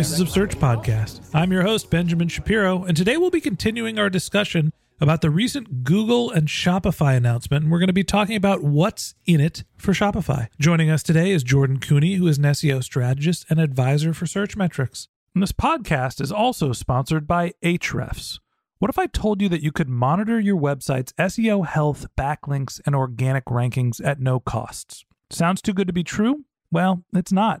Voices of Search podcast. I'm your host, Benjamin Shapiro, and today we'll be continuing our discussion about the recent Google and Shopify announcement. And we're going to be talking about what's in it for Shopify. Joining us today is Jordan Koene, who is an SEO strategist and advisor for search metrics. And this podcast is also sponsored by Ahrefs. What if I told you that you could monitor your website's SEO health, backlinks, and organic rankings at no costs? Sounds too good to be true? Well, it's not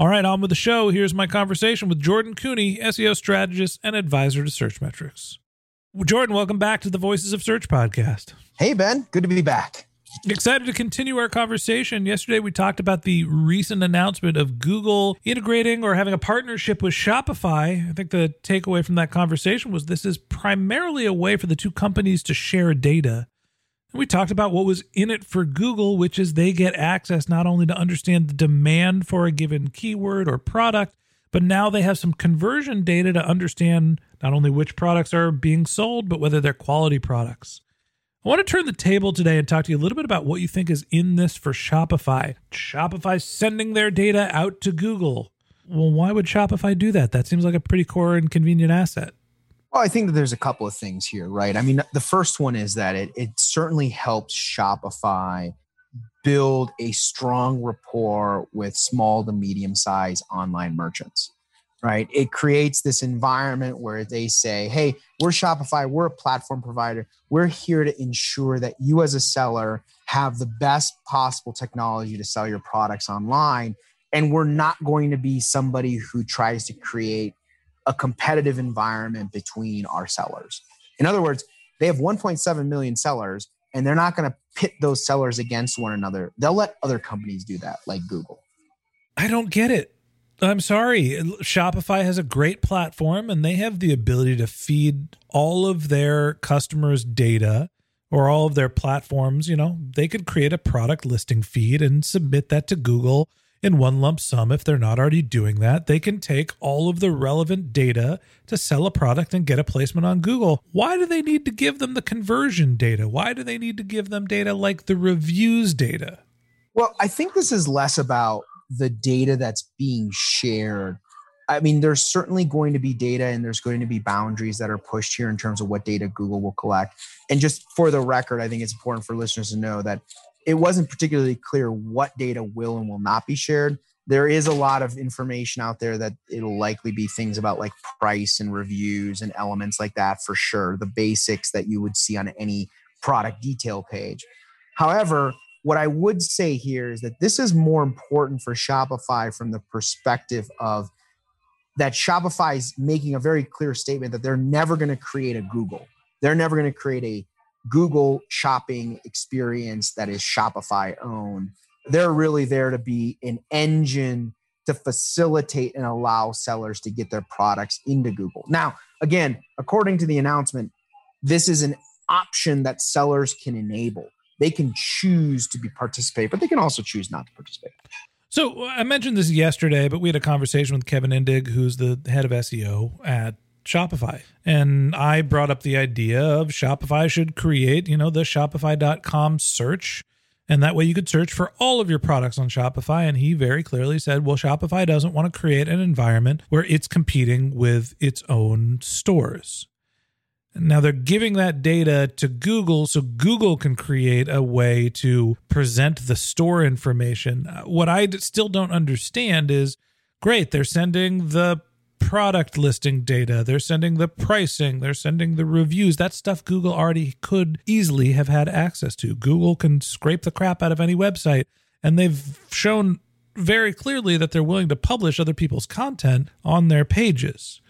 All right, on with the show. Here's my conversation with Jordan Koene, SEO strategist and advisor to Search Metrics. Jordan, welcome back to the Voices of Search podcast. Hey, Ben. Good to be back. Excited to continue our conversation. Yesterday, we talked about the recent announcement of Google integrating or having a partnership with Shopify. I think the takeaway from that conversation was this is primarily a way for the two companies to share data. And we talked about what was in it for Google, which is they get access not only to understand the demand for a given keyword or product, but now they have some conversion data to understand not only which products are being sold, but whether they're quality products. I want to turn the table today and talk to you a little bit about what you think is in this for Shopify. Shopify sending their data out to Google. Well, why would Shopify do that? That seems like a pretty core and convenient asset. Well, I think that there's a couple of things here, right? I mean, the first one is that it, it certainly helps Shopify build a strong rapport with small to medium sized online merchants, right? It creates this environment where they say, hey, we're Shopify, we're a platform provider. We're here to ensure that you, as a seller, have the best possible technology to sell your products online. And we're not going to be somebody who tries to create a competitive environment between our sellers. In other words, they have 1.7 million sellers and they're not going to pit those sellers against one another. They'll let other companies do that, like Google. I don't get it. I'm sorry. Shopify has a great platform and they have the ability to feed all of their customers' data or all of their platforms. You know, they could create a product listing feed and submit that to Google in one lump sum if they're not already doing that. They can take all of the relevant data to sell a product and get a placement on Google. Why do they need to give them the conversion data? Why do they need to give them data like the reviews data? Well, I think this is less about the data that's being shared. I mean, there's certainly going to be data and there's going to be boundaries that are pushed here in terms of what data Google will collect. And just for the record, I think it's important for listeners to know that it wasn't particularly clear what data will and will not be shared. There is a lot of information out there that it'll likely be things about like price and reviews and elements like that for sure, the basics that you would see on any product detail page. However, what I would say here is that this is more important for Shopify from the perspective of that Shopify is making a very clear statement that they're never going to create a Google. They're never going to create a Google shopping experience that is Shopify owned. They're really there to be an engine to facilitate and allow sellers to get their products into Google. Now, again, according to the announcement, this is an option that sellers can enable. They can choose to be participate, but they can also choose not to participate. So uh, I mentioned this yesterday, but we had a conversation with Kevin Indig, who's the head of SEO at Shopify. And I brought up the idea of Shopify should create, you know, the shopify.com search. And that way you could search for all of your products on Shopify. And he very clearly said, well, Shopify doesn't want to create an environment where it's competing with its own stores. Now they're giving that data to Google so Google can create a way to present the store information. Uh, what I still don't understand is great, they're sending the product listing data, they're sending the pricing, they're sending the reviews. That stuff Google already could easily have had access to. Google can scrape the crap out of any website, and they've shown very clearly that they're willing to publish other people's content on their pages.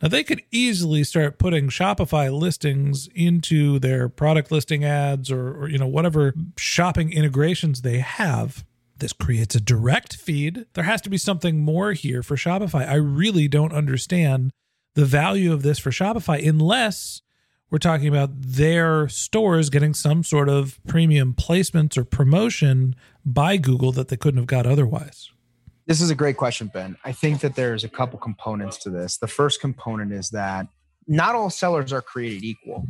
Now they could easily start putting Shopify listings into their product listing ads or, or, you know whatever shopping integrations they have. This creates a direct feed. There has to be something more here for Shopify. I really don't understand the value of this for Shopify unless we're talking about their stores getting some sort of premium placements or promotion by Google that they couldn't have got otherwise. This is a great question, Ben. I think that there's a couple components to this. The first component is that not all sellers are created equal.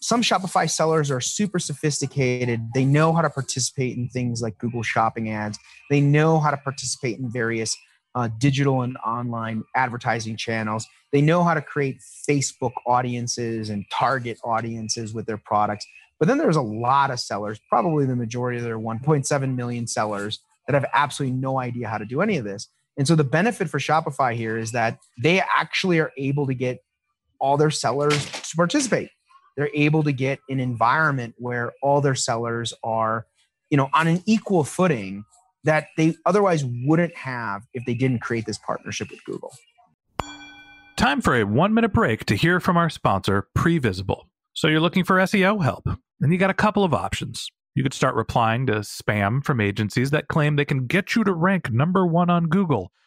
Some Shopify sellers are super sophisticated. They know how to participate in things like Google shopping ads. They know how to participate in various uh, digital and online advertising channels. They know how to create Facebook audiences and target audiences with their products. But then there's a lot of sellers, probably the majority of their 1.7 million sellers, that have absolutely no idea how to do any of this. And so the benefit for Shopify here is that they actually are able to get all their sellers to participate. They're able to get an environment where all their sellers are, you know, on an equal footing that they otherwise wouldn't have if they didn't create this partnership with Google. Time for a one minute break to hear from our sponsor, Previsible. So you're looking for SEO help, and you got a couple of options. You could start replying to spam from agencies that claim they can get you to rank number one on Google.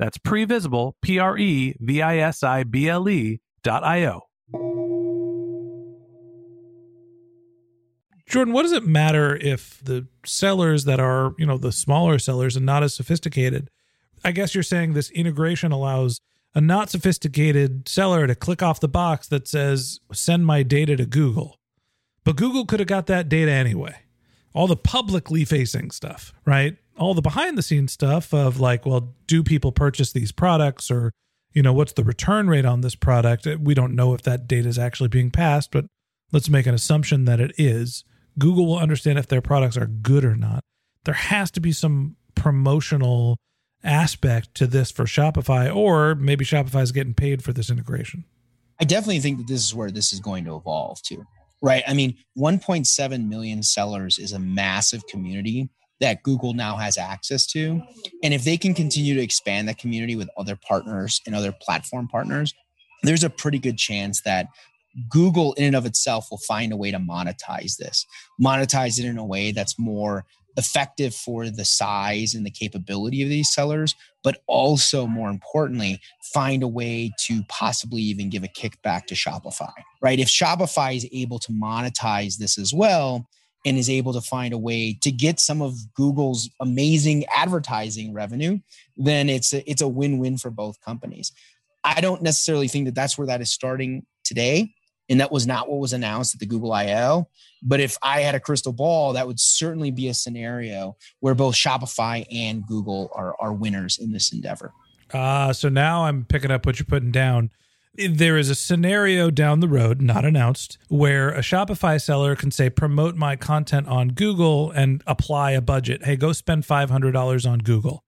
that's previsible, P R E V I S I B L E dot I O. Jordan, what does it matter if the sellers that are, you know, the smaller sellers and not as sophisticated? I guess you're saying this integration allows a not sophisticated seller to click off the box that says, send my data to Google. But Google could have got that data anyway. All the publicly facing stuff, right? All the behind the scenes stuff of like, well, do people purchase these products or, you know, what's the return rate on this product? Uh, we don't know if that data is actually being passed, but let's make an assumption that it is. Google will understand if their products are good or not. There has to be some promotional aspect to this for Shopify, or maybe Shopify is getting paid for this integration. I definitely think that this is where this is going to evolve to, right? I mean, 1.7 million sellers is a massive community that Google now has access to. And if they can continue to expand that community with other partners and other platform partners, there's a pretty good chance that Google, in and of itself, will find a way to monetize this, monetize it in a way that's more effective for the size and the capability of these sellers, but also more importantly, find a way to possibly even give a kickback to Shopify, right? If Shopify is able to monetize this as well, and is able to find a way to get some of Google's amazing advertising revenue, then it's a, it's a win-win for both companies. I don't necessarily think that that's where that is starting today and that was not what was announced at the Google I/O. But if I had a crystal ball, that would certainly be a scenario where both Shopify and Google are are winners in this endeavor. Uh, so now I'm picking up what you're putting down. There is a scenario down the road, not announced, where a Shopify seller can say, promote my content on Google and apply a budget. Hey, go spend $500 on Google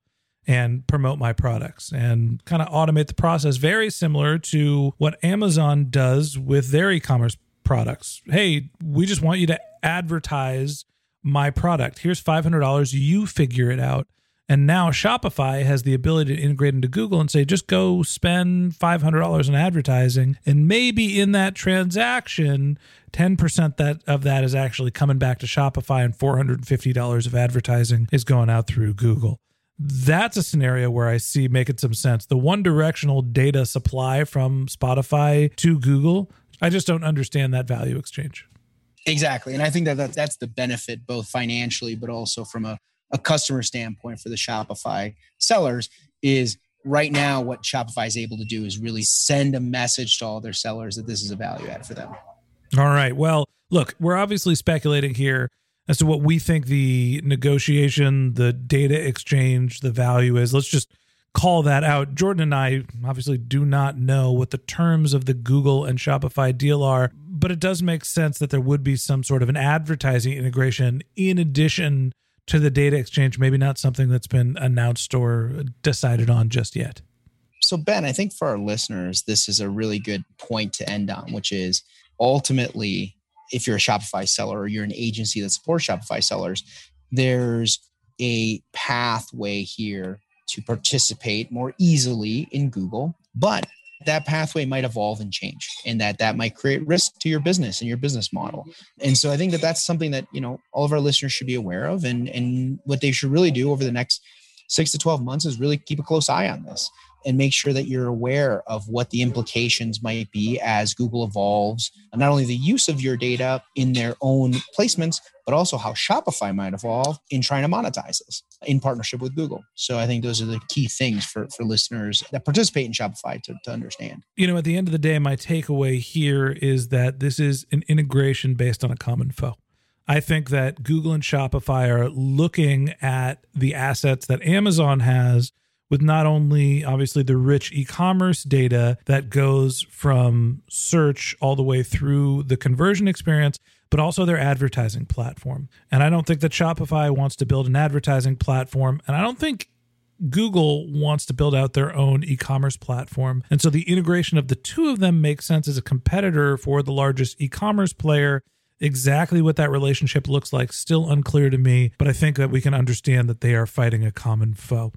and promote my products and kind of automate the process very similar to what Amazon does with their e-commerce products. Hey, we just want you to advertise my product. Here's $500, you figure it out. And now Shopify has the ability to integrate into Google and say, just go spend $500 in advertising. And maybe in that transaction, 10% that of that is actually coming back to Shopify and $450 of advertising is going out through Google that's a scenario where I see making some sense. The one directional data supply from Shopify to Google, I just don't understand that value exchange. Exactly. And I think that, that that's the benefit, both financially, but also from a, a customer standpoint for the Shopify sellers is right now what Shopify is able to do is really send a message to all their sellers that this is a value add for them. All right. Well, look, we're obviously speculating here as to what we think the negotiation, the data exchange, the value is. Let's just call that out. Jordan and I obviously do not know what the terms of the Google and Shopify deal are, but it does make sense that there would be some sort of an advertising integration in addition to the data exchange, maybe not something that's been announced or decided on just yet. So, Ben, I think for our listeners, this is a really good point to end on, which is ultimately if you're a Shopify seller or you're an agency that supports Shopify sellers, there's a pathway here to participate more easily in Google, but that pathway might evolve and change and that that might create risk to your business and your business model. And so I think that that's something that, you know, all of our listeners should be aware of and and what they should really do over the next 6 to 12 months is really keep a close eye on this and make sure that you're aware of what the implications might be as Google evolves not only the use of your data in their own placements, but also how Shopify might evolve in trying to monetize this in partnership with Google. So I think those are the key things for, for listeners that participate in Shopify to, to understand. You know, at the end of the day, my takeaway here is that this is an integration based on a common foe. I think that Google and Shopify are looking at the assets that Amazon has with not only obviously the rich e commerce data that goes from search all the way through the conversion experience, but also their advertising platform. And I don't think that Shopify wants to build an advertising platform. And I don't think Google wants to build out their own e commerce platform. And so the integration of the two of them makes sense as a competitor for the largest e commerce player. Exactly what that relationship looks like, still unclear to me, but I think that we can understand that they are fighting a common foe.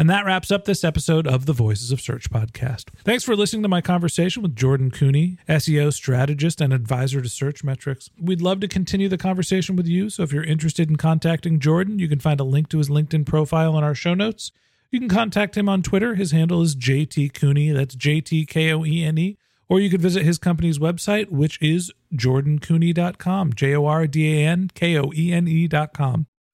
And that wraps up this episode of the Voices of Search podcast. Thanks for listening to my conversation with Jordan Koene, SEO strategist and advisor to Search Metrics. We'd love to continue the conversation with you. So if you're interested in contacting Jordan, you can find a link to his LinkedIn profile in our show notes. You can contact him on Twitter. His handle is JT Koene. That's J T K O E N E. Or you could visit his company's website, which is jordankoene.com, J O R D A N K O E N E.com.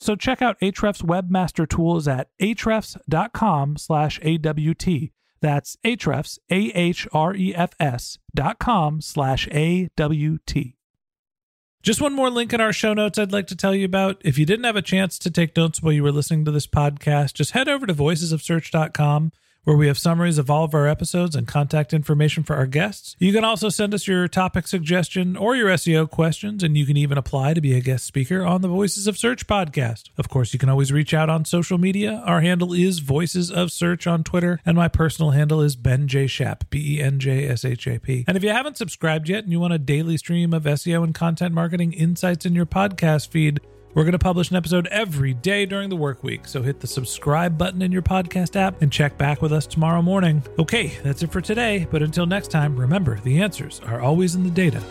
So check out Ahrefs Webmaster Tools at ahrefs.com slash AWT. That's Ahrefs, A-H-R-E-F-S dot com slash A-W-T. Just one more link in our show notes I'd like to tell you about. If you didn't have a chance to take notes while you were listening to this podcast, just head over to voicesofsearch.com where we have summaries of all of our episodes and contact information for our guests. You can also send us your topic suggestion or your SEO questions, and you can even apply to be a guest speaker on the Voices of Search podcast. Of course, you can always reach out on social media. Our handle is Voices of Search on Twitter, and my personal handle is Ben J. Shap, B E N J S H A P. And if you haven't subscribed yet and you want a daily stream of SEO and content marketing insights in your podcast feed, we're going to publish an episode every day during the work week, so hit the subscribe button in your podcast app and check back with us tomorrow morning. Okay, that's it for today, but until next time, remember the answers are always in the data.